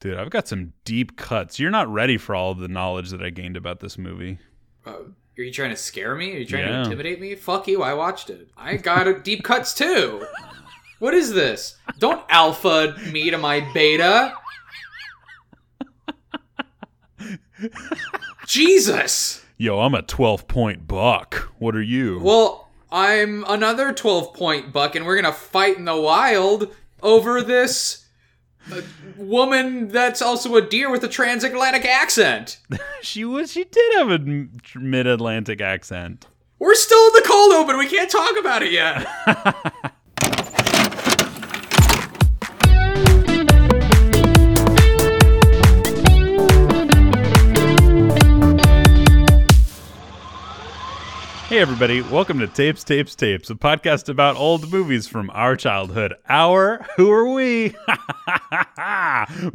Dude, I've got some deep cuts. You're not ready for all the knowledge that I gained about this movie. Uh, are you trying to scare me? Are you trying Yeah. to intimidate me? Fuck you! I watched it. I got a deep cuts too. What is this? Don't alpha me to my beta. Jesus. Yo, I'm a 12 point buck. What are you? Well, I'm another 12 point buck, and we're gonna fight in the wild over this uh, woman that's also a deer with a transatlantic accent. she was. She did have a mid Atlantic accent. We're still in the cold open. We can't talk about it yet. Hey, everybody. Welcome to Tapes, Tapes, Tapes, a podcast about old movies from our childhood. Our Who Are We?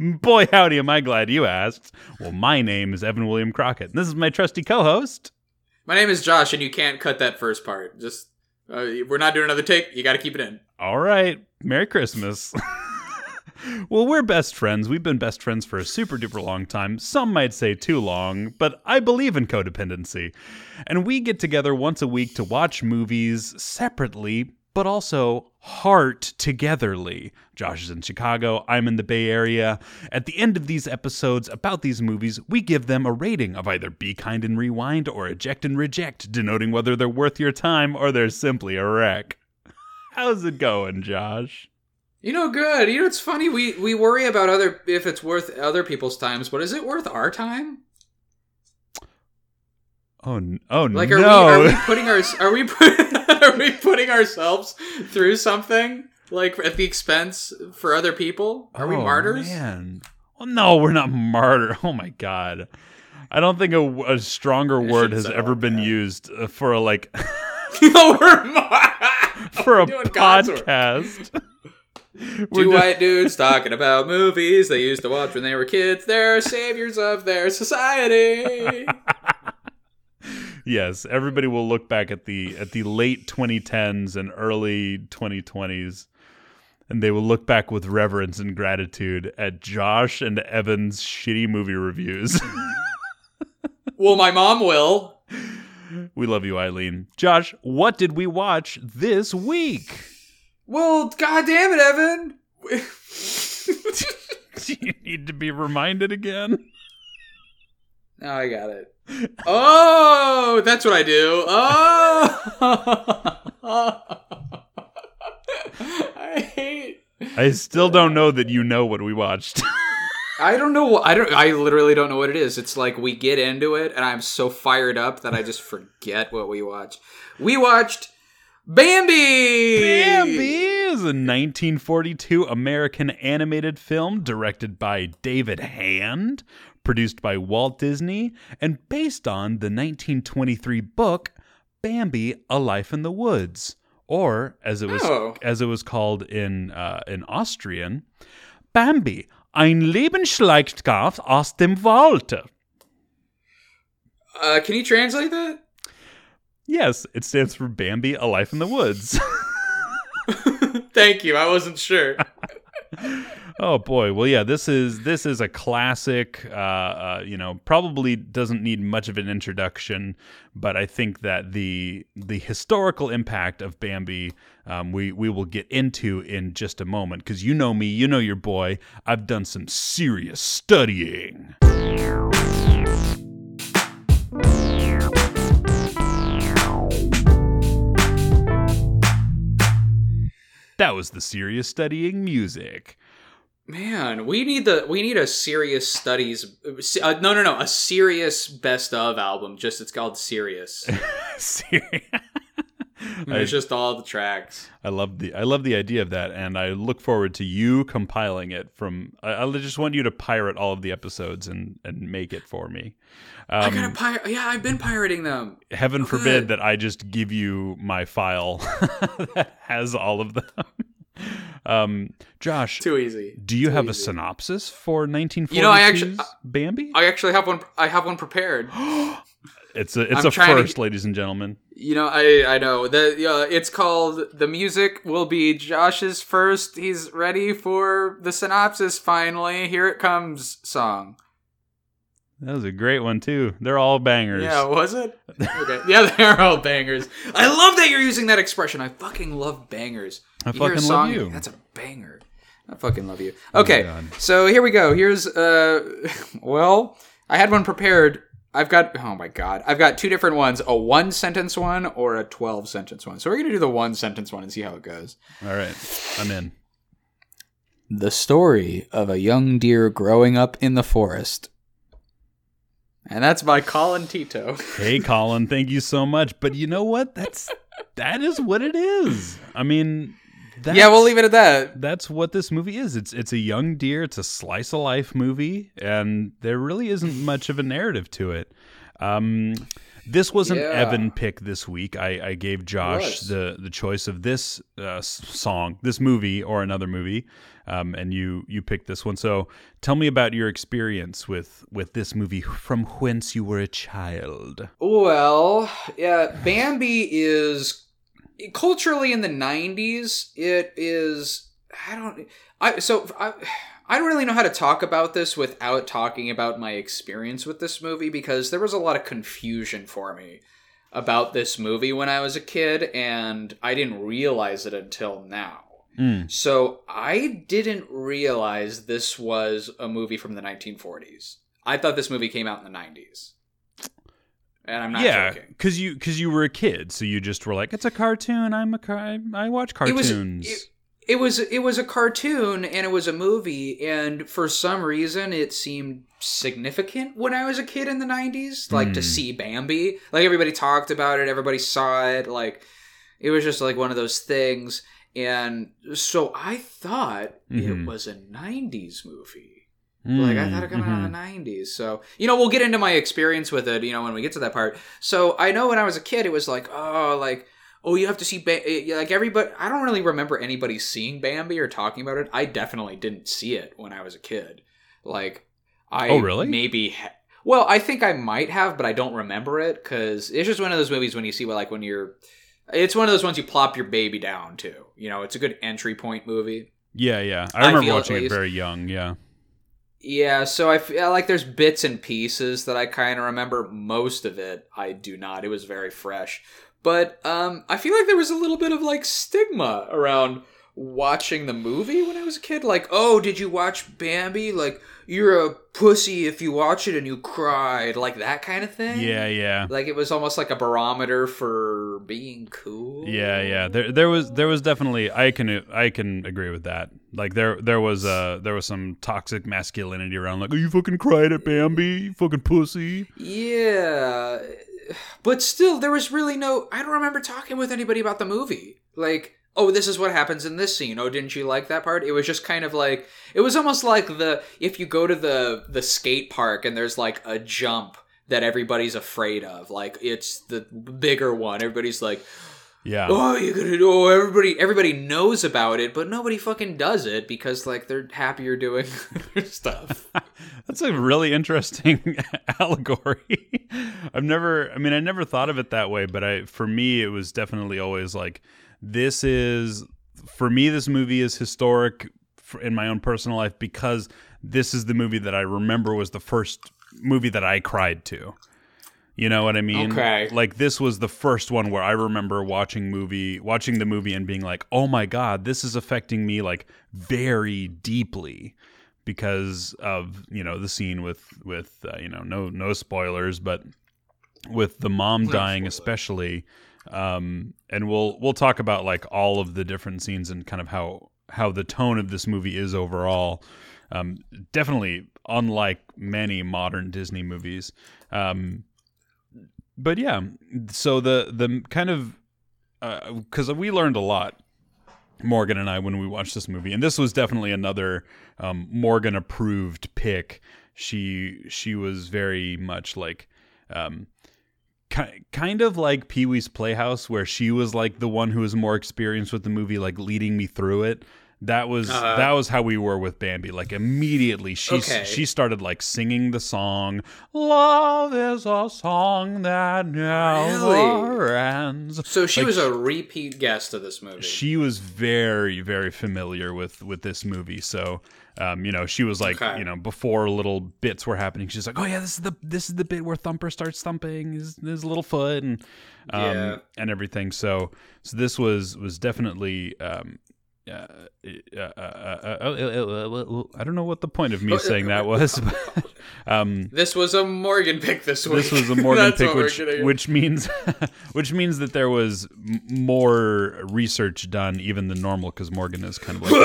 Boy, howdy, am I glad you asked. Well, my name is Evan William Crockett, and this is my trusty co host. My name is Josh, and you can't cut that first part. Just uh, we're not doing another take. You got to keep it in. All right. Merry Christmas. well, we're best friends. We've been best friends for a super duper long time. Some might say too long, but I believe in codependency. And we get together once a week to watch movies separately, but also heart togetherly. Josh is in Chicago, I'm in the Bay Area. At the end of these episodes about these movies, we give them a rating of either Be Kind and Rewind or Eject and Reject, denoting whether they're worth your time or they're simply a wreck. How's it going, Josh? You know, good. You know, it's funny. We we worry about other if it's worth other people's times, but is it worth our time? Oh, oh Like, are no! we are we putting our are we put, are we putting ourselves through something like at the expense for other people? Are we Oh, martyrs? Man. Well, no, we're not martyr. Oh my god. I don't think a, a stronger word has ever been that. used uh, for a like no, we're mar- for a doing God's work. podcast. Two white dudes talking about movies they used to watch when they were kids. They're saviors of their society. yes, everybody will look back at the at the late 2010s and early 2020s and they will look back with reverence and gratitude at Josh and Evan's shitty movie reviews. well, my mom will. we love you, Eileen. Josh, what did we watch this week? Well, god damn it, Evan. Do you need to be reminded again? Now I got it. Oh, that's what I do. Oh, I hate. I still don't know that you know what we watched. I don't know. I don't. I literally don't know what it is. It's like we get into it, and I'm so fired up that I just forget what we watched. We watched Bambi. Bambi is a 1942 American animated film directed by David Hand, produced by Walt Disney, and based on the 1923 book Bambi: A Life in the Woods, or as it was Oh. as it was called in uh, in Austrian, Bambi: Ein Lebensleidenschaft aus dem Wald. Uh, can you translate that? Yes, it stands for Bambi: A Life in the Woods. Thank you. I wasn't sure. Oh boy, well yeah, this is this is a classic. Uh, uh, you know, probably doesn't need much of an introduction, but I think that the the historical impact of Bambi, um, we we will get into in just a moment. Because you know me, you know your boy. I've done some serious studying. Was the serious studying music. Man, we need the we need a serious studies. Uh, no, no, no, a serious best of album. Just it's called Serious. Seri- And It's just all the tracks. I love the I love the idea of that, and I look forward to you compiling it from. I, I just want you to pirate all of the episodes and and make it for me. I Um, gotta pirate. Yeah, I've been pirating them. heaven oh, forbid good. that I just give you my file that has all of them. Um, Josh, Too easy. do you too have a synopsis for 1942's You know, I actually- Bambi? I actually have one. I have one prepared. It's a it's I'm a trying to- first, ladies and gentlemen. You know, I I know the uh, it's called the music will be Josh's first. He's ready for the synopsis. Finally, here it comes. Song. That was a great one too. They're all bangers. Yeah, was it? Okay. Yeah, they're all bangers. I love that you're using that expression. I fucking love bangers. I You fucking song, love you. That's a banger. I fucking love you. Okay, God. so here we go. Here's uh, well, I had one prepared. I've got oh my god, I've got two different ones: a one sentence one or a twelve sentence one. So we're gonna do the one sentence one and see how it goes. All right, I'm in. The story of a young deer growing up in the forest. And that's by Colin Tito. Hey, Colin, thank you so much. But you know what? That's that is what it is. I mean, that's, yeah, we'll leave it at that. That's what this movie is. It's it's a young deer. It's a slice of life movie, and there really isn't much of a narrative to it. Um, this was an Yeah. Evan pick this week. I, I gave Josh the the choice of this uh, song, this movie, or another movie, um, and you you picked this one. So tell me about your experience with with this movie from whence you were a child. Well, yeah, Bambi is culturally in the 90s. It is I don't I so I I don't really know how to talk about this without talking about my experience with this movie because there was a lot of confusion for me about this movie when I was a kid and I didn't realize it until now. Mm. So I didn't realize this was a movie from the 1940s. I thought this movie came out in the 90s. And I'm not yeah, joking. because you because you were a kid, so you just were like, "It's a cartoon. I'm a car. I, I watch It was cartoons." it, it was it was a cartoon and it was a movie and for some reason it seemed significant when I was a kid in the 90s like to Hmm. see Bambi like everybody talked about it everybody saw it like it was just like one of those things and so I thought Mhm. it was a 90s movie Like I thought it came out Mhm. in the '90s. So you know, we'll get into my experience with it. You know, when we get to that part. So I know when I was a kid, it was like, oh, like oh, you have to see ba- eh, like everybody. I don't really remember anybody seeing Bambi or talking about it. I definitely didn't see it when I was a kid. Like I Oh, really? maybe. Ha- well, I think I might have, but I don't remember it because it's just one of those movies when you see, like, when you're. It's one of those ones you plop your baby down to. You know, it's a good entry point movie. Yeah, yeah. I I remember feel watching it very young. Yeah. Yeah, so I feel like there's bits and pieces that I kind of remember. Most of it, I do not. It was very fresh. But um, I feel like there was a little bit of like stigma around watching the movie when I was a kid. Like, oh, did you watch Bambi? Like, you're a pussy if you watch it and you cried. Like that kind of thing. Yeah, yeah. Like it was almost like a barometer for being cool. Yeah, yeah. There, there was, there was definitely. I can, I can agree with that. Like there, there was, uh, there was some toxic masculinity around. Like, oh, you fucking cried at Bambi, you fucking pussy. Yeah, but still, there was really no. I don't remember talking with anybody about the movie. Like, oh, this is what happens in this scene. Oh, didn't you like that part? It was just kind of like it was almost like the if you go to the the skate park and there's like a jump that everybody's afraid of. Like it's the bigger one. Everybody's like, Yeah. oh, you gonna oh, everybody everybody knows about it, but nobody fucking does it because like they're happier doing stuff. That's a really interesting allegory. I've never, I mean, I never thought of it that way, but I, for me, it was definitely always like, this is, for me, this movie is historic in my own personal life because this is the movie that I remember was the first movie that I cried to. You know what I mean? Okay. Like this was the first one where I remember watching movie, watching the movie and being like, "Oh my god, this is affecting me like very deeply." because of you know the scene with with uh, you know no no spoilers but with the mom dying especially um and we'll we'll talk about like all of the different scenes and kind of how how the tone of this movie is overall um definitely unlike many modern disney movies um but yeah so the the kind of because we learned a lot Morgan and I when we watched this movie, and this was definitely another um, Morgan approved pick. She she was very much like, um, ki- kind of like Pee Wee's Playhouse, where she was like the one who was more experienced with the movie, like leading me through it. That was Uh-huh. that was how we were with Bambi. Like immediately, she Okay. she started like singing the song. Love is a song that never ends. So she Like, was a repeat guest of this movie. She was very very familiar with with this movie. So, um, you know, she was like, Okay. you know, before little bits were happening, she's like, oh yeah, this is the this is the bit where Thumper starts thumping his his little foot and um, Yeah. and everything. So so this was was definitely. Um, uh, uh, uh, uh, uh, uh, uh, I don't know what the point of me saying that was. But, um, this was a Morgan pick this week. this was a Morgan pick, which which means which means that there was m- more research done even than normal because Morgan is kind of like,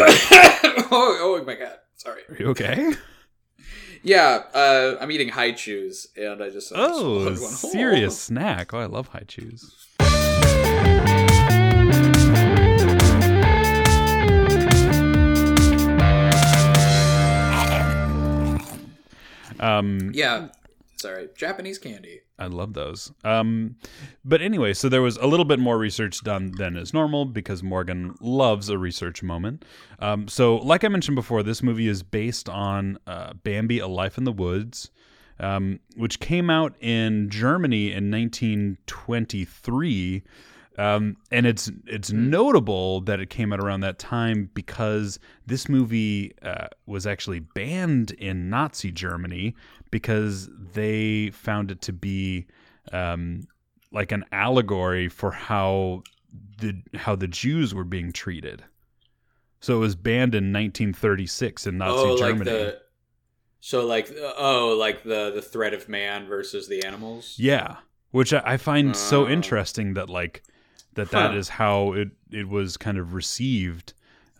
oh, oh my god. Sorry. Are you okay? Yeah, uh, I'm eating Hi-Chews, and I just just Oh, serious snack. Oh, I love Hi-Chews. Um, Yeah, sorry, Japanese candy. I love those. Um, but anyway, so there was a little bit more research done than is normal because Morgan loves a research moment. Um, so, like I mentioned before, this movie is based on uh, Bambi: A Life in the Woods, um, which came out in Germany in 1923. Um, and it's it's notable that it came out around that time because this movie uh, was actually banned in Nazi Germany because they found it to be um, like an allegory for how the how the Jews were being treated. So it was banned in 1936 in Nazi oh, Germany. like the so like oh like the the threat of man versus the animals. Yeah, which I, I find so Oh. interesting that like that that Huh. is how it it was kind of received.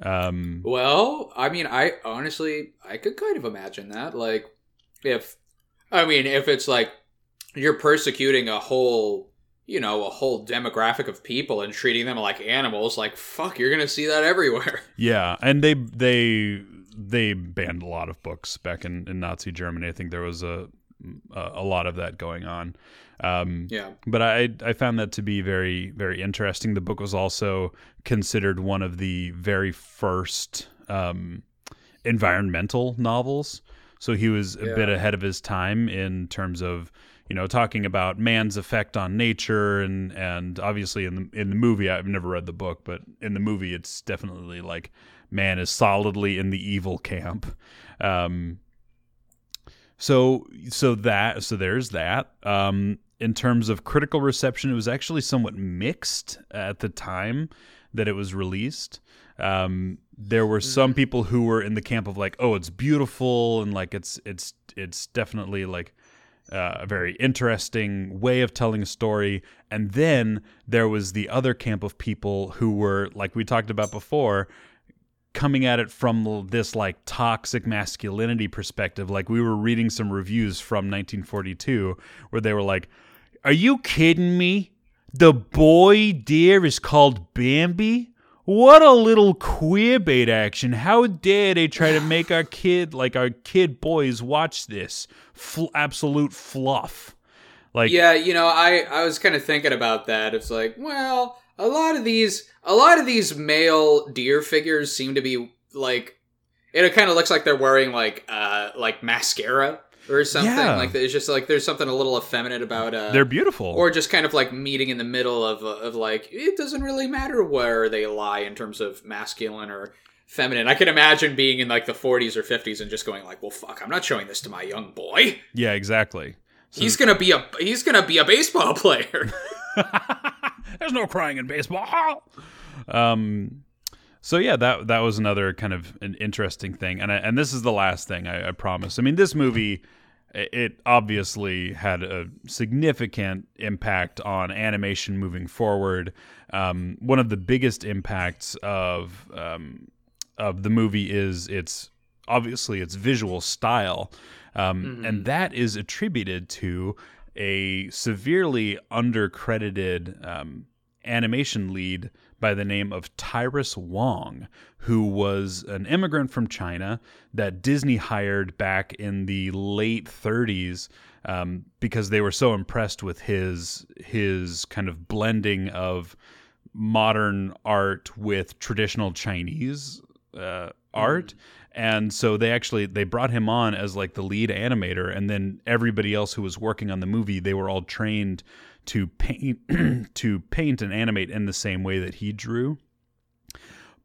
Um, Well, I mean, I honestly I could kind of imagine that. Like, if I mean, if it's like you're persecuting a whole, you know, a whole demographic of people and treating them like animals, like fuck, you're gonna see that everywhere. yeah, and they they they banned a lot of books back in, in Nazi Germany. I think there was a a, a lot of that going on. Um, Yeah. but I I found that to be very very interesting. The book was also considered one of the very first um, environmental novels. So he was a bit ahead of his time in terms of you know talking about man's effect on nature and and obviously in the in the movie I've never read the book, but in the movie it's definitely like man is solidly in the evil camp. Um, so so that so there's that. Um, in terms of critical reception, it was actually somewhat mixed at the time that it was released. Um, there were some people who were in the camp of like, oh, it's beautiful and like it's it's it's definitely like uh, a very interesting way of telling a story. And then there was the other camp of people who were like we talked about before, coming at it from this like toxic masculinity perspective. Like we were reading some reviews from 1942 where they were like, "Are you kidding me? The boy deer is called Bambi." What a little queer bait action. How dare they try to make our kid, like our kid boys, watch this? Fl- absolute fluff. Like, Yeah, you know, I I was kind of thinking about that. It's like, well, a lot of these a lot of these male deer figures seem to be like it kind of looks like they're wearing like uh like mascara or something. Yeah. Like it's just like there's something a little effeminate about uh they're beautiful. or just kind of like meeting in the middle of of like it doesn't really matter where they lie in terms of masculine or feminine. I can imagine being in like the 40s or 50s and just going like, "Well, fuck, I'm not showing this to my young boy. yeah, exactly. So- He's going to be a he's to be a baseball player." There's no crying in baseball. Um, so yeah, that that was another kind of an interesting thing, and I, and this is the last thing I, I promise. I mean, this movie, it obviously had a significant impact on animation moving forward. Um, one of the biggest impacts of um, of the movie is its obviously its visual style, um, and that is attributed to a severely undercredited um, animation lead by the name of Tyrus Wong, who was an immigrant from China that Disney hired back in the late 30s um, because they were so impressed with his his kind of blending of modern art with traditional Chinese uh, art. And so they actually they brought him on as like the lead animator, and then everybody else who was working on the movie, they were all trained to paint to paint and animate in the same way that he drew.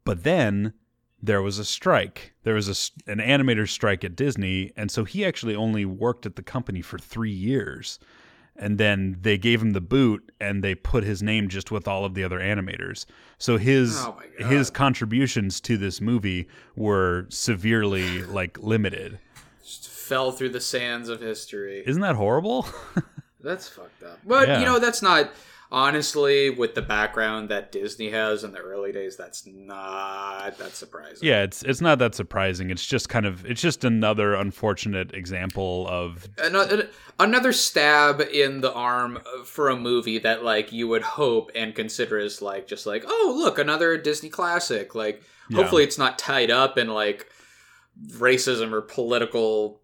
But then there was a strike. There was a, an animator strike at Disney, and so he actually only worked at the company for three years. And then they gave him the boot, and they put his name just with all of the other animators. So his Oh his contributions to this movie were severely like limited. Just fell through the sands of history. Isn't that horrible? That's fucked up. But Yeah. you know, that's not honestly with the background that Disney has in the early days. That's not that surprising. yeah, it's it's not that surprising. It's just kind of it's just another unfortunate example of Another, another stab in the arm for a movie that like you would hope and consider as like just like oh look another Disney classic like Yeah. hopefully it's not tied up in like racism or political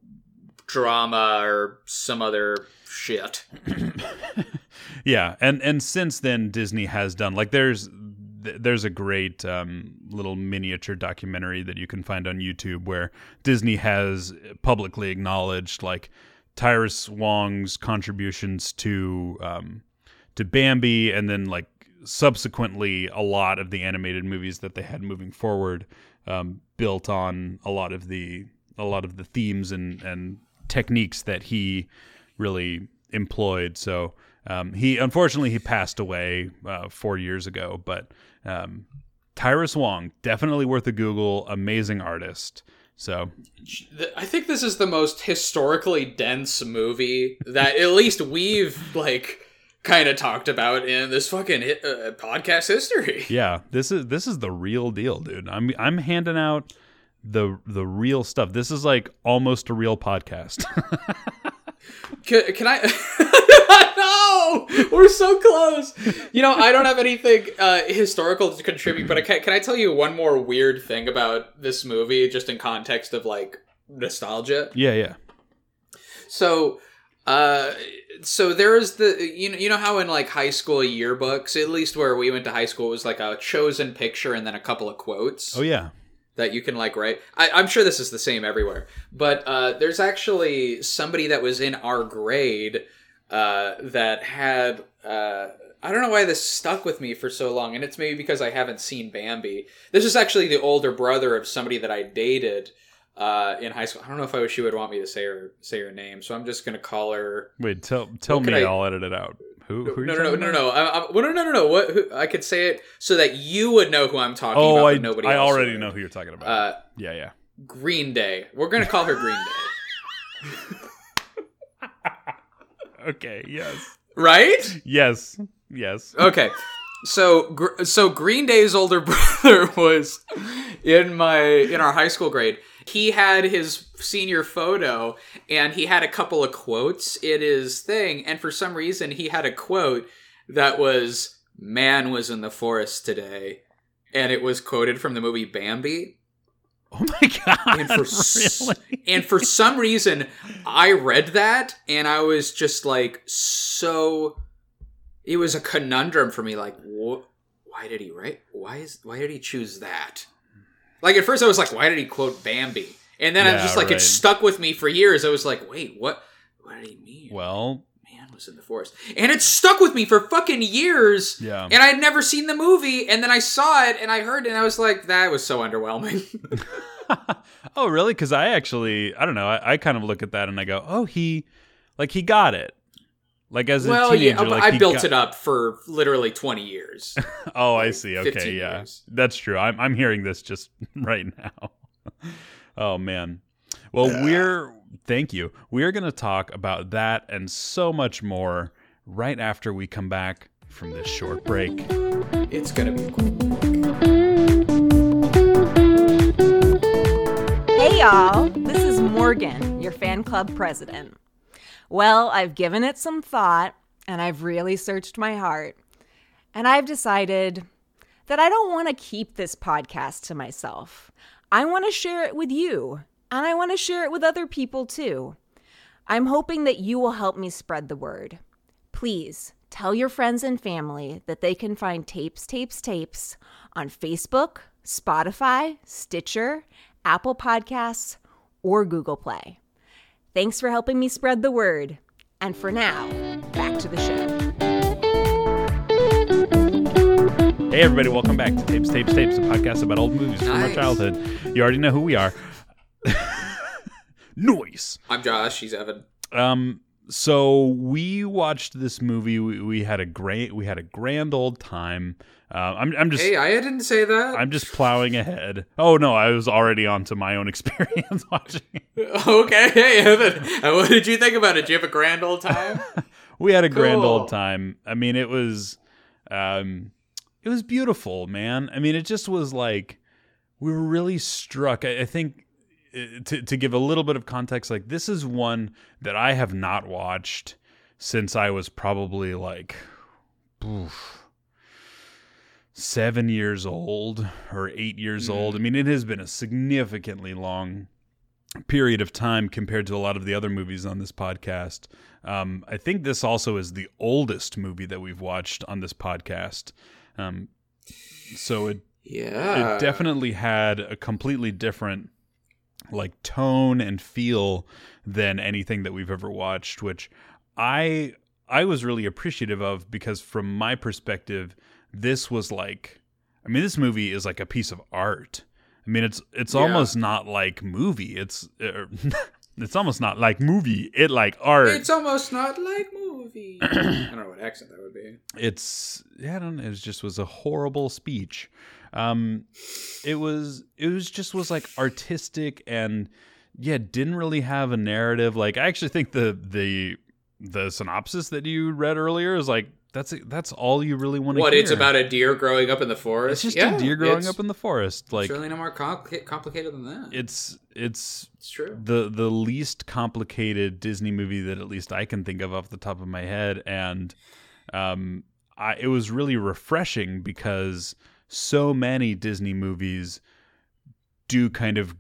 drama or some other shit. Yeah, and and since then Disney has done like there's there's a great um, little miniature documentary that you can find on YouTube where Disney has publicly acknowledged like Tyrus Wong's contributions to um, to Bambi, and then like subsequently a lot of the animated movies that they had moving forward um, built on a lot of the a lot of the themes and and techniques that he really employed. So um, he unfortunately he passed away uh, four years ago, but um, Tyrus Wong definitely worth a Google. Amazing artist. So I think this is the most historically dense movie that at least we've like kind of talked about in this fucking uh, podcast history. yeah, this is this is the real deal, dude. I'm I'm handing out the the real stuff. This is like almost a real podcast. Can, can I? no, we're so close. You know, I don't have anything uh, historical to contribute, but I can, can I tell you one more weird thing about this movie, just in context of like nostalgia? yeah, yeah. So, uh, so there is the you know you know how in like high school yearbooks, at least where we went to high school, it was like a chosen picture and then a couple of quotes Oh yeah. That you can like write. I, I'm sure this is the same everywhere, but uh, there's actually somebody that was in our grade uh, that had. Uh, I don't know why this stuck with me for so long, and it's maybe because I haven't seen Bambi. This is actually the older brother of somebody that I dated uh, in high school. I don't know if I, wish she would want me to say her say her name, so I'm just gonna call her. Wait, tell tell me. I- I'll edit it out. Who? who No, no, no, no, no, I, I, well, no, no, no, no. What? Who, I could say it so that you would know who I'm talking Oh, about. I nobody. I already would. know who you're talking about. Uh, yeah, yeah. Green Day. We're gonna call her Green Day. Okay. Yes. right? Yes. Yes. Okay. So gr- so Green Day's older brother was in my in our high school grade. He had his senior photo and he had a couple of quotes in his thing and for some reason he had a quote that was man was in the forest today and it was quoted from the movie Bambi. Oh my god. And for really? And for some reason, I read that and I was just like so. It was a conundrum for me. Like, wh- why did he write? Why is why did he choose that? Like at first, I was like, why did he quote Bambi? And then I was just like, right. it stuck with me for years. I was like, wait, what? What did he mean? Well, Man was in the forest, and it stuck with me for fucking years. yeah. And I had never seen the movie, and then I saw it, and I heard it, and I was like, that was so underwhelming. oh, really? Because I actually, I don't know. I, I kind of look at that and I go, oh, he, like, he got it. Like as a well, teenager, yeah, like, I built got- it up for literally 20 years. Oh, I see. Okay, yeah, years. that's true. I'm I'm hearing this just right now. oh man. Well, we're thank you. We're going to talk about that and so much more right after we come back from this short break. it's gonna be cool. Hey y'all, this is Morgan, your fan club president. Well, I've given it some thought and I've really searched my heart. And I've decided that I don't want to keep this podcast to myself. I want to share it with you, and I want to share it with other people too. I'm hoping that you will help me spread the word. Please tell your friends and family that they can find Tapes, Tapes, Tapes on Facebook, Spotify, Stitcher, Apple Podcasts, or Google Play. Thanks for helping me spread the word. And for now, back to the show. Hey, everybody, welcome back to Tapes, Tapes, Tapes, a podcast about old movies from our childhood. You already know who we are. Noise. I'm Josh. She's Evan. Um, so we watched this movie. We, we had a great, we had a grand old time. Uh, I'm, I'm just, Hey, I didn't say that. I'm just plowing ahead. Oh no, I was already on to my own experience watching. it. okay, hey Evan. What did you think about it? Did you have a grand old time? We had a grand old time. I mean, it was, um, it was beautiful, man. I mean, it just was like we were really struck. I, I think to to give a little bit of context, like this is one that I have not watched since I was probably like, oof, seven years old or eight years old. I mean, it has been a significantly long period of time compared to a lot of the other movies on this podcast. Um, I think this also is the oldest movie that we've watched on this podcast. Um, so it Yeah. it definitely had a completely different like tone and feel than anything that we've ever watched which i i was really appreciative of because from my perspective this was like i mean this movie is like a piece of art i mean it's it's Yeah. almost not like movie it's uh, it's almost not like movie it like art It's almost not like movie. I don't know what accent that would be. it's yeah, I don't know. It just was a horrible speech. Um, it was it was just was like artistic and yeah, didn't really have a narrative. Like I actually think the the the synopsis that you read earlier is like that's that's all you really want to hear. What? hear. It's about a deer growing up in the forest. it's just Yeah, a deer growing up in the forest. Like it's really no more compli- complicated than that. it's it's it's true. the the least complicated Disney movie that at least I can think of off the top of my head, and um, I it was really refreshing because so many Disney movies do kind of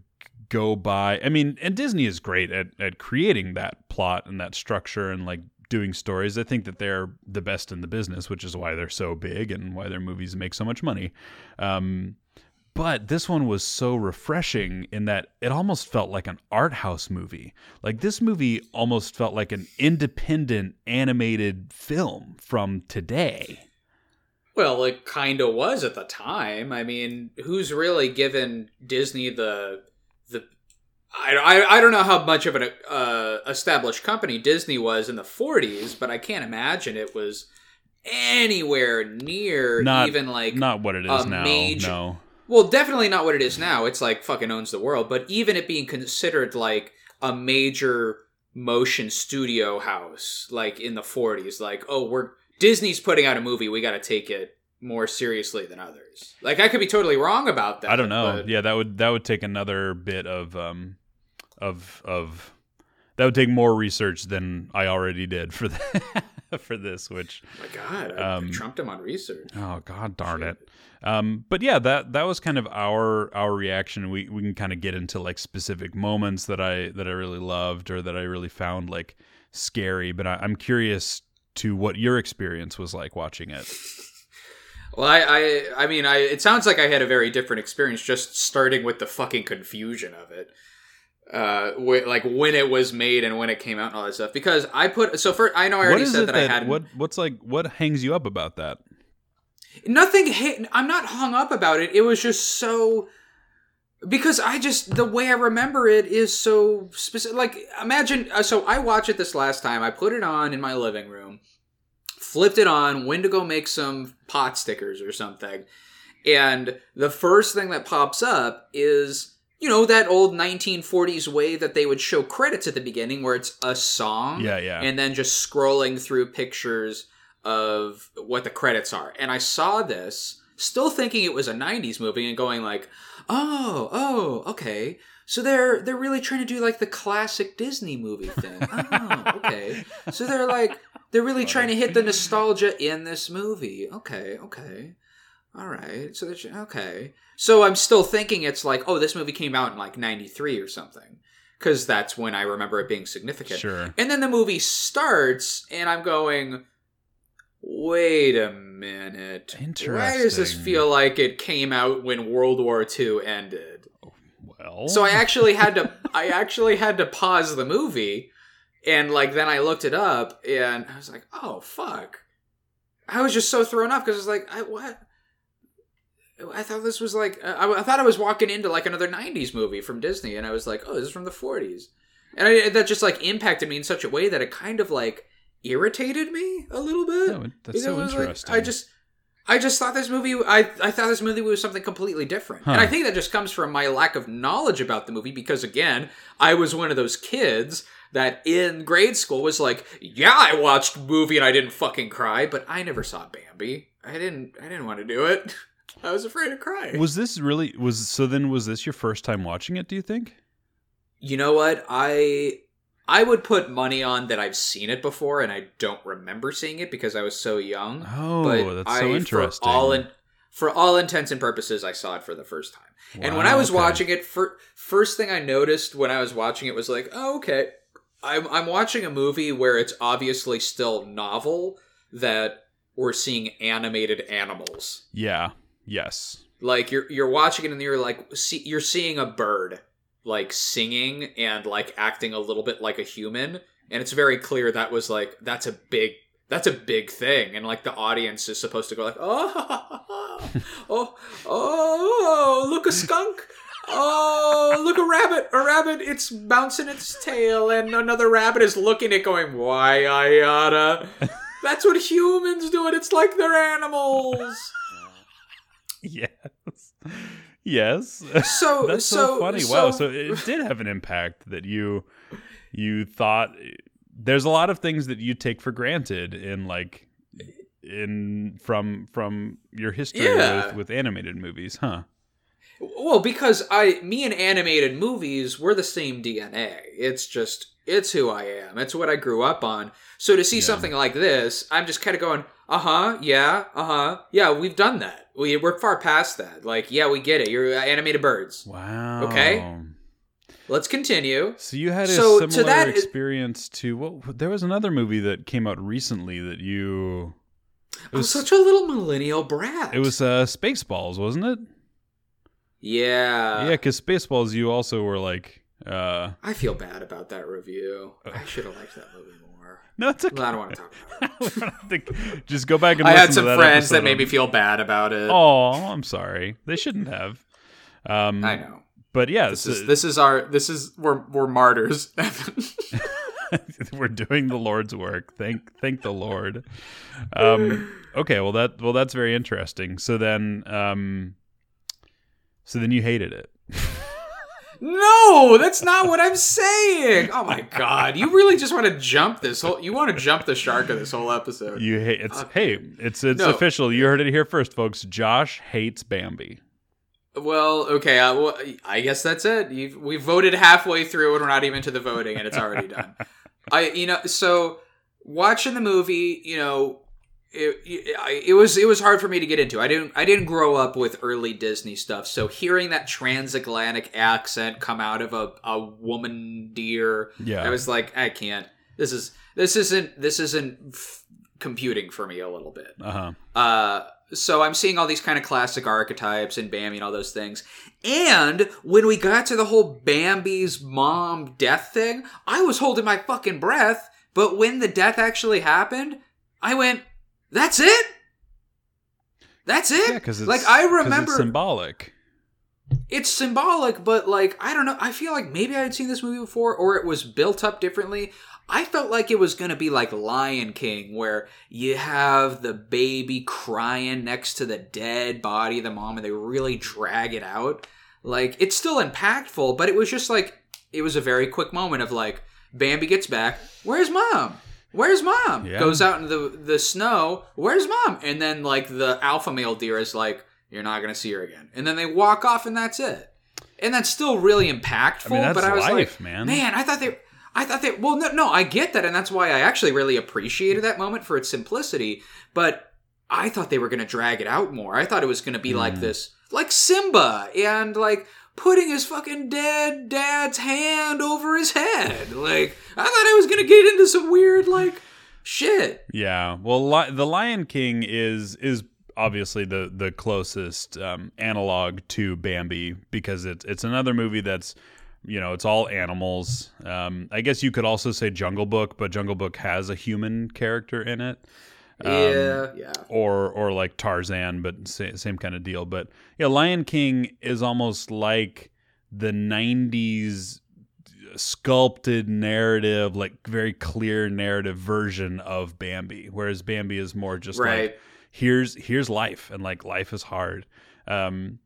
go by. I mean, and Disney is great at at creating that plot and that structure and like doing stories. I think that they're the best in the business, which is why they're so big and why their movies make so much money. Um, but this one was so refreshing in that it almost felt like an art house movie. Like this movie almost felt like an independent animated film from today. Well, it kind of was at the time. I mean, who's really given Disney the the? I, I, I don't know how much of an uh, established company Disney was in the '40s, but I can't imagine it was anywhere near Not even like not what it is now. major- no. Well, definitely not what it is now. It's like fucking owns the world. But even it being considered like a major motion studio house, like in the 40s, like, oh, we're Disney's putting out a movie, we got to take it more seriously than others. Like, I could be totally wrong about that. I don't know. Yeah, that would that would take another bit of um of of that would take more research than I already did for the, for this, which my God, I Um, trumped him on research. Oh God darn Shit. it. Um, but yeah, that that was kind of our our reaction. We we can kind of get into like specific moments that I that I really loved or that I really found like scary. But I, I'm curious to what your experience was like watching it. Well, I, I, I mean, I. It sounds like I had a very different experience, just starting with the fucking confusion of it, uh, wh- like when it was made and when it came out and all that stuff. Because I put so first, I know I already said that, that, I had what what's like what hangs you up about that? nothing. Hit, I'm not hung up about it. It was just so because I just the way I remember it is so specific. Like imagine, uh, so I watched it this last time. I put it on in my living room, flipped it on, went to go make some pot stickers or something, and the first thing that pops up is you know that old 1940s way that they would show credits at the beginning, where it's a song, Yeah, yeah. and then just scrolling through pictures of what the credits are. And I saw this, still thinking it was a 90s movie and going like, "Oh, oh, okay. So they're they're really trying to do like the classic Disney movie thing. Oh, okay. So they're like they're really trying to hit the nostalgia in this movie. Okay, okay. All right. So there's okay. So I'm still thinking it's like, oh, this movie came out in like 93 or something. Cuz that's when I remember it being significant. Sure. And then the movie starts, and I'm going, wait a minute. Why Interesting. Why does this feel like it came out when World War II ended? Well, So I actually had to I actually had to pause the movie and like then I looked it up and I was like, "Oh fuck." I was just so thrown off because I was like, "I what?" I thought this was like I, I thought I was walking into like another 90s movie from Disney and I was like, "Oh, this is from the 40s." And I, that just like impacted me in such a way that it kind of like irritated me a little bit. Oh, that's so was like- interesting. I just I just thought this movie I I thought this movie was something completely different. And I think that just comes from my lack of knowledge about the movie because again, I was one of those kids that in grade school was like, "Yeah, I watched movie and I didn't fucking cry, but I never saw Bambi. I didn't I didn't want to do it. I was afraid of crying." was this really was so? Then was this your first time watching it? Do you think? You know what? I I would put money on that I've seen it before and I don't remember seeing it because I was so young. Oh, but that's I, so interesting. For all, in, for all intents and purposes, I saw it for the first time. and when I was okay. watching it, for, first thing I noticed when I was watching it was like, oh, okay. I'm, I'm watching a movie where it's obviously still novel that we're seeing animated animals. yeah, yes, Like you're you're watching it and you're like see, you're seeing a bird like singing and like acting a little bit like a human. And it's very clear that was like that's a big that's a big thing. And like the audience is supposed to go like oh oh, oh oh look a skunk. Oh look a rabbit. A rabbit it's bouncing its tail. And another rabbit is looking at going why i oughta that's what humans do and it's like they're animals. Yes, yes. so That's so, so funny. wow. So it did have an impact that you you thought there's a lot of things that you take for granted in like in from from your history Yeah. with, with animated movies, huh? Well, because I, me and animated movies, we're the same DNA. It's just, it's who I am. It's what I grew up on. So to see Yeah. something like this, I'm just kind of going, uh huh, yeah, uh huh, yeah, we've done that. We we're far past that. Like, yeah, we get it. You're animated birds. Wow. Okay. Let's continue. So you had a So, similar that experience to what? There was another movie that came out recently that you. It I'm was, such a little millennial brat. it was uh, Spaceballs, wasn't it? yeah. yeah, because Spaceballs, you also were like, uh, I feel bad about that review. I should have liked that movie more. no, it's okay. I don't want to talk about it. We don't have to- Just go back and I listen had some to that friends that made me feel bad about it. Oh, I'm sorry. They shouldn't have. Um, I know. But yeah, This is this is our this is we're we're martyrs. we're doing the Lord's work. Thank thank the Lord. Um, okay, well that well that's very interesting. So then, um, so then you hated it. No, that's not what I'm saying. Oh my god, you really just want to jump this whole you want to jump the shark of this whole episode. You hate it's Uh, hey, it's it's no. official. You heard it here first, folks. Josh hates Bambi. Well, okay, uh, well, I guess that's it. You've, we voted halfway through and we're not even to the voting and it's already done. I you know, so watching the movie, you know, it, it, it was it was hard for me to get into. I didn't I didn't grow up with early Disney stuff, so hearing that transatlantic accent come out of a, a woman deer, Yeah. I was like, I can't. This is this isn't this isn't f- computing for me a little bit. Uh huh. Uh, so I'm seeing all these kind of classic archetypes and Bambi and all those things. And when we got to the whole Bambi's mom death thing, I was holding my fucking breath. But when the death actually happened, I went, "That's it. That's it." Yeah, because like I remember it's symbolic. it's symbolic, but like I don't know. I feel like maybe I had seen this movie before, or it was built up differently. I felt like it was gonna be like Lion King, where you have the baby crying next to the dead body of the mom, and they really drag it out. Like it's still impactful, but it was just like it was a very quick moment of like Bambi gets back. Where's mom? Where's mom? Yeah. Goes out into the the snow. Where's mom? And then like the alpha male deer is like, you're not gonna see her again. And then they walk off, and that's it. And that's still really impactful. I mean, that's but I was life, like, man. man, I thought they. I thought they well no no I get that and that's why I actually really appreciated that moment for its simplicity but I thought they were going to drag it out more. I thought it was going to be like Mm. this like Simba and like putting his fucking dead dad's hand over his head. Like I thought I was going to get into some weird like Shit. Yeah. Well, Li- the Lion King is is obviously the the closest um, analog to Bambi because it's it's another movie that's you know it's all animals. Um, I guess you could also say Jungle Book, but Jungle Book has a human character in it. Um, yeah, yeah. Or or like Tarzan, but sa- same kind of deal. But yeah, Lion King is almost like the '90s sculpted narrative, like very clear narrative version of Bambi, whereas Bambi is more just Right. like here's here's life and like life is hard. Um,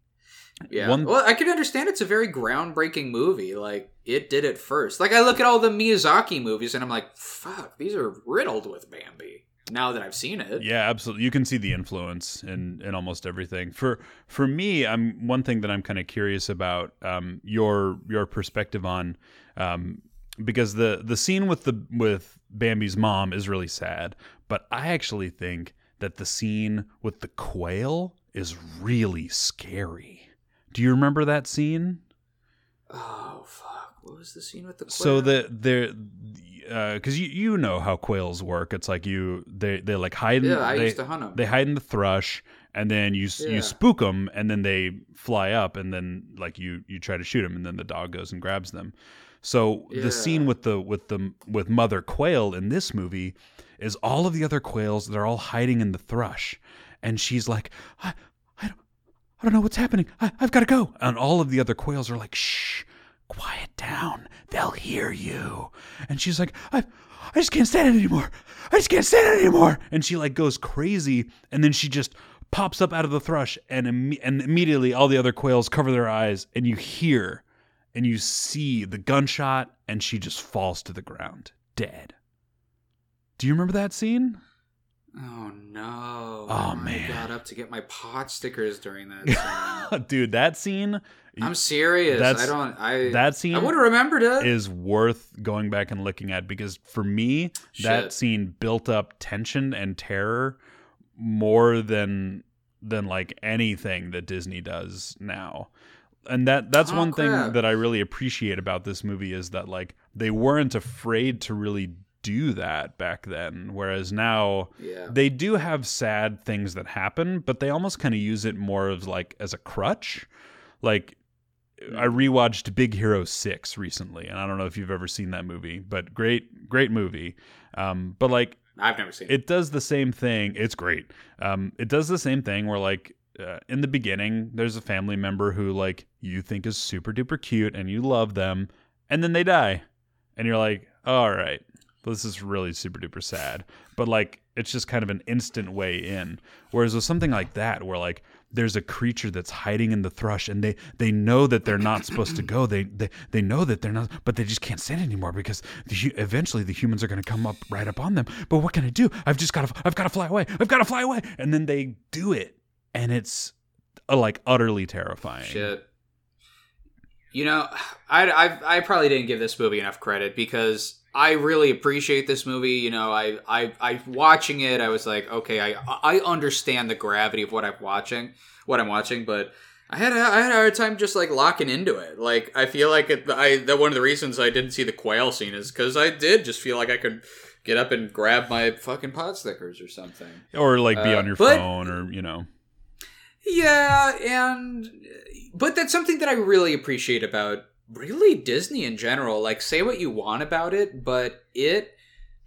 Yeah. One- well, I can understand it's a very groundbreaking movie. Like it did it first. Like I look at all the Miyazaki movies and I'm like, fuck, these are riddled with Bambi. Now that I've seen it. Yeah, absolutely. You can see the influence in in almost everything. For for me, I'm one thing that I'm kind of curious about um, your your perspective on um, because the the scene with the with Bambi's mom is really sad, but I actually think that the scene with the quail is really scary. Do you remember that scene? Oh fuck! What was the scene with the? So the there Uh, because you you know how quails work. It's like you they they like hide. in- yeah, I they, used to hunt them. they hide in the thrush and then you Yeah. you spook them and then they fly up and then like you you try to shoot them and then the dog goes and grabs them so the scene with the with the with mother quail in this movie is all of the other quails they're all hiding in the thrush and she's like i i don't i don't know what's happening I, i've got to go and all of the other quails are like shh quiet down they'll hear you and she's like i I just can't stand it anymore. I just can't stand it anymore. And she like goes crazy, and then she just pops up out of the thrush, and imme- and immediately all the other quails cover their eyes, and you hear, and you see the gunshot, and she just falls to the ground, dead. Do you remember that scene? Oh no! Oh, I man. got up to get my pot stickers during that. Scene. Dude, that scene I'm serious. I don't. I that scene I would have remembered it. is worth going back and looking at because for me that scene built up tension and terror more than than like anything that Disney does now. And that that's Oh, one thing that I really appreciate about this movie is that like they weren't afraid to really do that back then whereas now yeah. they do have sad things that happen, but they almost kind of use it more of like as a crutch. Like I rewatched Big Hero 6 recently, and I don't know if you've ever seen that movie, but great great movie. Um but like I've never seen it. it does the same thing. It's great. Um it does the same thing where like uh, in the beginning there's a family member who like you think is super duper cute and you love them and then they die. And you're like, "All right. This is really super duper sad." But like it's just kind of an instant way in. Whereas with something like that where like there's a creature that's hiding in the thrush and they they know that they're not supposed to go they they, they know that they're not but they just can't stand anymore because the, eventually the humans are going to come up right up on them but what can i do i've just got to i've got to fly away i've got to fly away and then they do it and it's uh, like utterly terrifying Shit. You know, I, I I probably didn't give this movie enough credit because I really appreciate this movie. You know, I I I watching it, I was like, okay, I I understand the gravity of what I'm watching, what I'm watching, but I had a, I had a hard time just like locking into it. Like I feel like it, I that one of the reasons I didn't see the quail scene is because I did just feel like I could get up and grab my fucking pot stickers or something. or like be Uh, on your but- phone or you know Yeah, and but that's something that I really appreciate about really Disney in general. Like say what you want about it, but it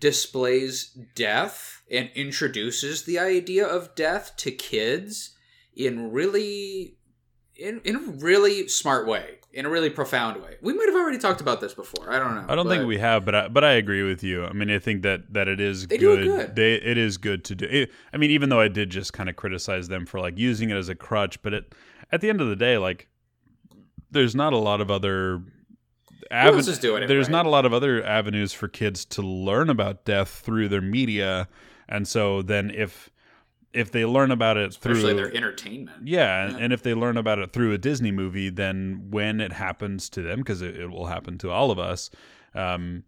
displays death and introduces the idea of death to kids in really in in a really smart way, in a really profound way. We might have already talked about this before. I don't know. I don't think we have, but I, but I agree with you. I mean, I think that that it is They do good. it good. They it is good to do. It, I mean, even though I did just kind of criticize them for like using it as a crutch, but it at the end of the day, like there's not a lot of other. aven- is doing it there's right? not a lot of other avenues for kids to learn about death through their media, and so then if if they learn about it especially through their entertainment. yeah, and- Yeah. and if they learn about it through a Disney movie, then when it happens to them, because it, it will happen to all of us, um,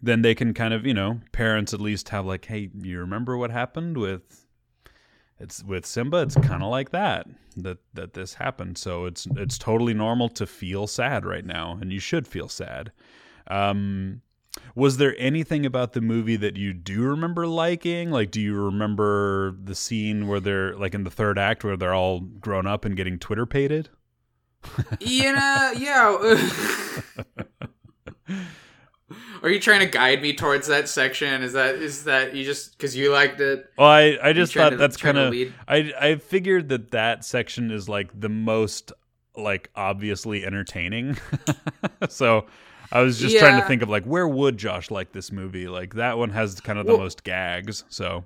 then they can kind of, you know, parents at least have like, hey, you remember what happened with it's with Simba? It's kind of like that that that this happened. So it's it's totally normal to feel sad right now, and you should feel sad. Um, Was there anything about the movie that you do remember liking? Like, do you remember the scene where they're like in the third act where they're all grown up and getting twitterpated? you know, yeah. Are you trying to guide me towards that section? Is that is that you just because you liked it? Well, I, I just thought to- that's kind of? I I figured that that section is like the most like obviously entertaining. so I was just trying to think of like where would Josh like this movie? Like that one has kind of the Well- most gags. So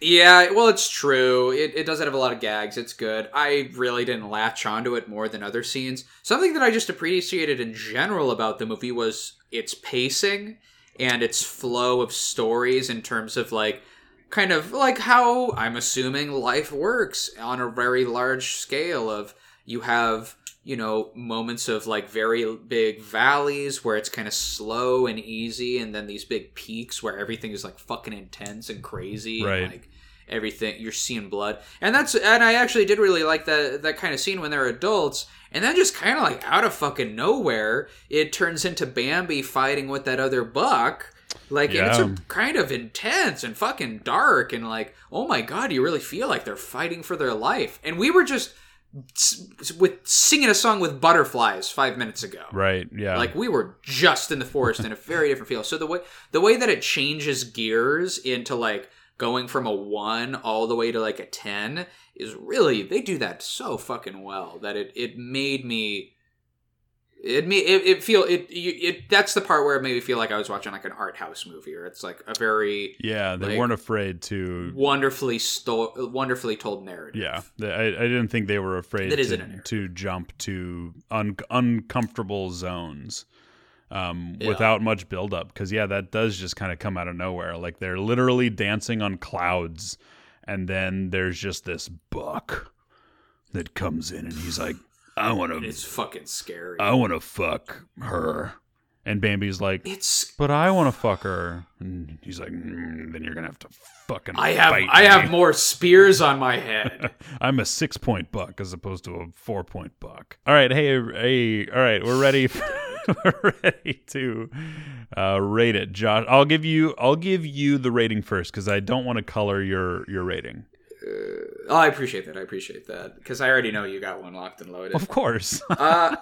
Yeah, well, it's true. It, it does have a lot of gags. It's good. I really didn't latch onto it more than other scenes. Something that I just appreciated in general about the movie was its pacing and its flow of stories in terms of like kind of like how I'm assuming life works on a very large scale of you have you know moments of like very big valleys where it's kind of slow and easy and then these big peaks where everything is like fucking intense and crazy Right. and like everything you're seeing blood. And that's and i actually did really like that that kind of scene when they're adults and then just kind of like out of fucking nowhere it turns into bambi fighting with that other buck. Like and it's kind of intense and fucking dark and like oh my god you really feel like they're fighting for their life. And we were just with singing a song with butterflies five minutes ago. Right, yeah, like we were just in the forest in a very different feel. So the way the way that it changes gears into like going from a one all the way to like a ten is really they do that so fucking well that it it made me it me it, it feel it, you- it that's the part where it made me feel like I was watching like an art house movie or it's like a very yeah. They like- weren't afraid to. wonderfully sto- wonderfully told narrative. Yeah, I, I didn't think they were afraid to, to jump to un- uncomfortable zones um, Yeah. without much buildup. Because yeah, that does just kind of come out of nowhere. Like they're literally dancing on clouds, and then there's just this buck that comes in, and he's like, "I want to, It's fucking scary. I want to fuck her," and Bambi's like, it's "But I want to fuck her," and he's like, mm, "Then you're gonna have to fucking I have I me." have more spears on my head. I'm a six point buck as opposed to a four point buck. All right, hey, hey, all right, we're ready. we're ready to uh, rate it, Josh. I'll give you, I'll give you the rating first because I don't want to color your your rating. Oh, I appreciate that. I appreciate that because I already know you got one locked and loaded. Of course, Uh,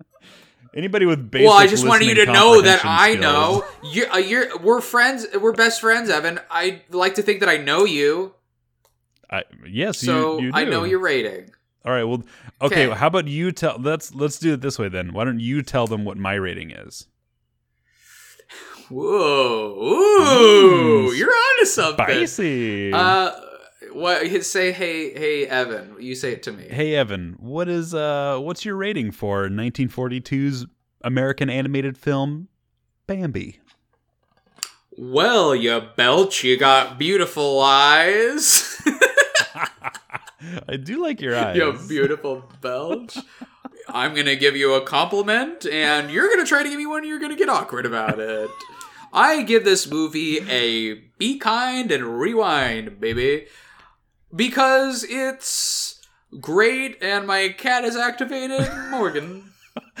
anybody with basic well, I just wanted you to know that I skills- know you're. Uh, you're. We're friends. We're best friends, Evan. I like to think that I know you, I, yes, so you, you I know your rating. All right, well, okay. Okay. How about you tell? Let's let's do it this way then. Why don't you tell them what my rating is? Whoa, ooh, Mm, you're onto something. Spicy. Uh, what? Say, hey, hey, Evan. You say it to me. Hey Evan, what is uh what's your rating for 1942's American animated film Bambi? Well, you belch. You got beautiful eyes. I do like your eyes. you beautiful belch. I'm gonna give you a compliment, and you're gonna try to give me one. and You're gonna get awkward about it. I give this movie a be kind and rewind, baby, because it's great, and my cat is activated. Morgan.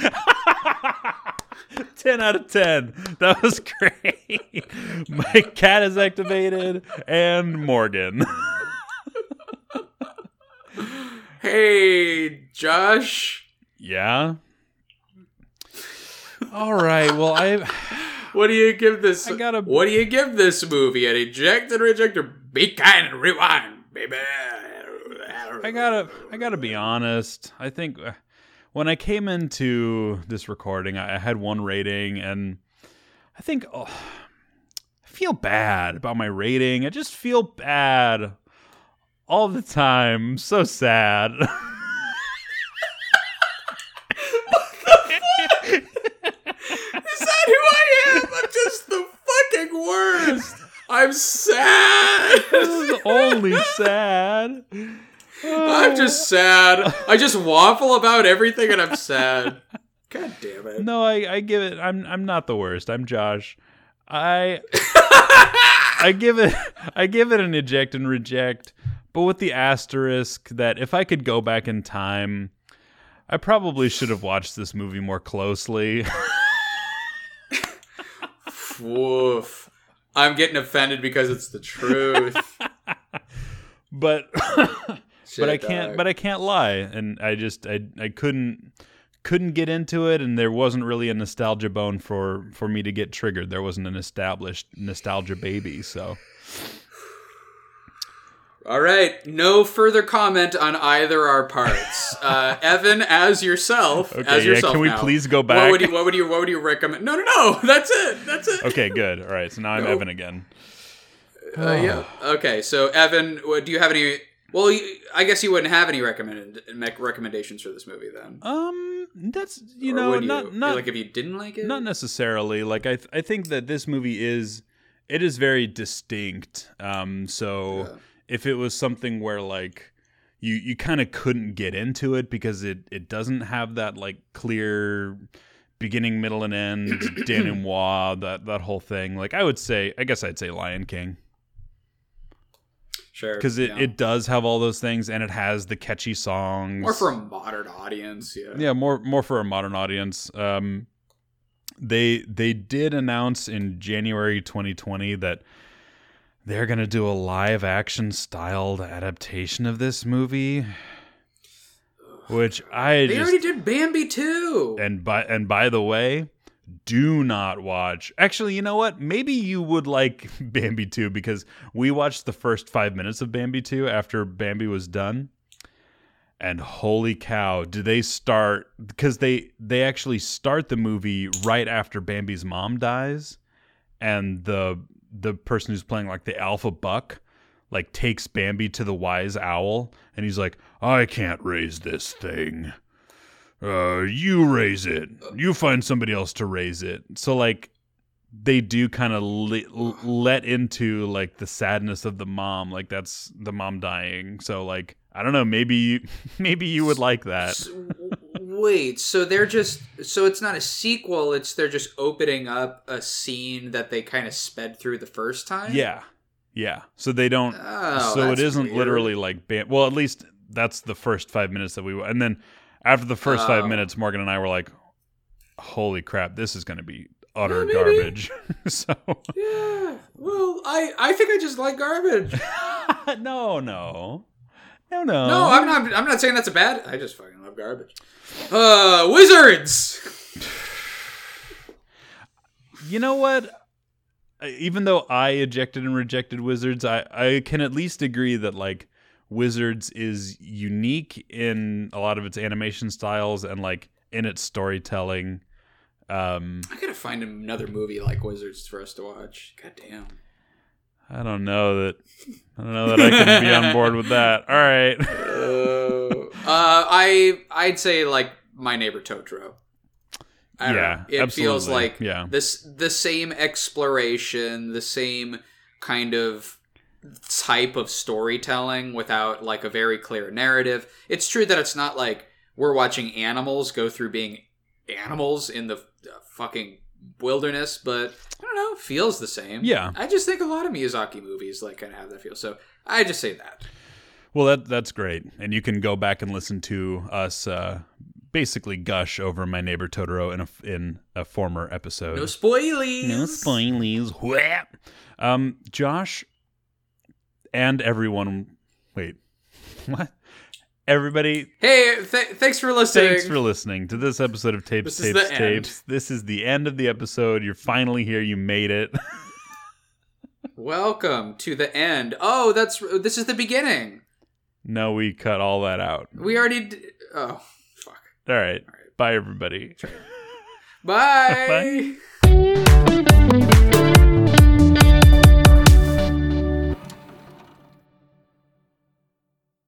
10 out of 10. That was great. My cat is activated and Morgan. Hey, Josh. yeah. All right. Well, I What do you give this? I gotta- What do you give this movie? An eject and reject, or be kind and rewind, baby. I gotta I gotta be honest. I think uh, when I came into this recording, I I had one rating, and I think oh, I feel bad about my rating. I just feel bad all the time. I'm so sad. Is that who I am? I'm just the fucking worst. I'm sad. this is only sad. I'm just sad. I just waffle about everything and I'm sad. God damn it. No, I, I give it. I'm I'm not the worst. I'm Josh. I I give it I give it an eject and reject, but with the asterisk that if I could go back in time, I probably should have watched this movie more closely. Woof. I'm getting offended because it's the truth. but Shit, but I can't dog. but I can't lie and I just I I couldn't couldn't get into it and there wasn't really a nostalgia bone for for me to get triggered. There wasn't an established nostalgia baby, so All right, no further comment on either our parts. Uh, Evan, as yourself, Okay, as yeah, yourself can we now, please go What back? would you? What would you? What would you recommend? No, no, no. That's it. That's it. Okay, good. All right, so now I'm No. Evan again. Uh, yeah. Okay. So, Evan, do you have any? Well, you, I guess you wouldn't have any recommended recommendations for this movie then. Um that's you Or know would not not like if you didn't like it. Not necessarily. Like I, th- I think that this movie is, it is very distinct. Um, so Yeah. If it was something where like you you kind of couldn't get into it because it it doesn't have that like clear beginning, middle, and end denouement that that whole thing. Like I would say, I guess I'd say Lion King Sure. because it, yeah. it does have all those things and it has the catchy songs. more for a modern audience. Yeah. yeah more more for a modern audience um they they did announce in january 2020 that they're gonna do a live action styled adaptation of this movie which i They just already did Bambi too. and by and by the way do not watch. Actually you know what? Maybe you would like bambi 2 because we watched the first five minutes of bambi 2 after bambi was done. And holy cow do they start because they they actually start the movie right after bambi's mom dies. And the the person who's playing like the alpha buck like takes bambi to the wise owl and he's like i can't raise this thing. Uh you raise it. You find somebody else to raise it. So like they do kind of le- let into like the sadness of the mom like that's the mom dying. So like i don't know maybe maybe you would like that Wait, so they're just so it's not a sequel, it's they're just opening up a scene that they kind of sped through the first time? yeah yeah so they don't Oh, so it isn't weird. literally like bam- well at least that's the first five minutes that we and then after the first five oh. minutes morgan and i were like holy crap this is going to be utter Yeah, garbage so Yeah. Well, I I think I just like garbage. no no no no No, I'm not I'm not saying that's a bad. I just fucking love garbage. Uh, wizards. you know what even though i ejected and rejected wizards i i can at least agree that like wizards is unique in a lot of its animation styles and like in its storytelling um I gotta find another movie like Wizards for us to watch. God damn. I don't know that i don't know that i can be on board with that all right Uh, uh, I I'd say like my neighbor Totoro. I Yeah, know. it feels like Yeah. this the same exploration, the same kind of type of storytelling without like a very clear narrative. It's true that it's not like we're watching animals go through being animals in the fucking wilderness, but I don't know, feels the same. Yeah. I just think a lot of Miyazaki movies like kind of have that feel. So I just say that. Well, that that's great, and you can go back and listen to us uh, basically gush over my neighbor Totoro in a in a former episode. No spoilies. No spoilies. Whap. Um, Josh and everyone. Wait, what? Everybody, Hey, th- thanks for listening. thanks for listening to this episode of Tapes, This is Tapes, end. Tapes. This is the end of the episode. You're finally here. You made it. Welcome to the end. Oh, that's this is the beginning. no, we cut all that out. We already. D- oh, fuck. All right. Bye, everybody. Bye. Bye.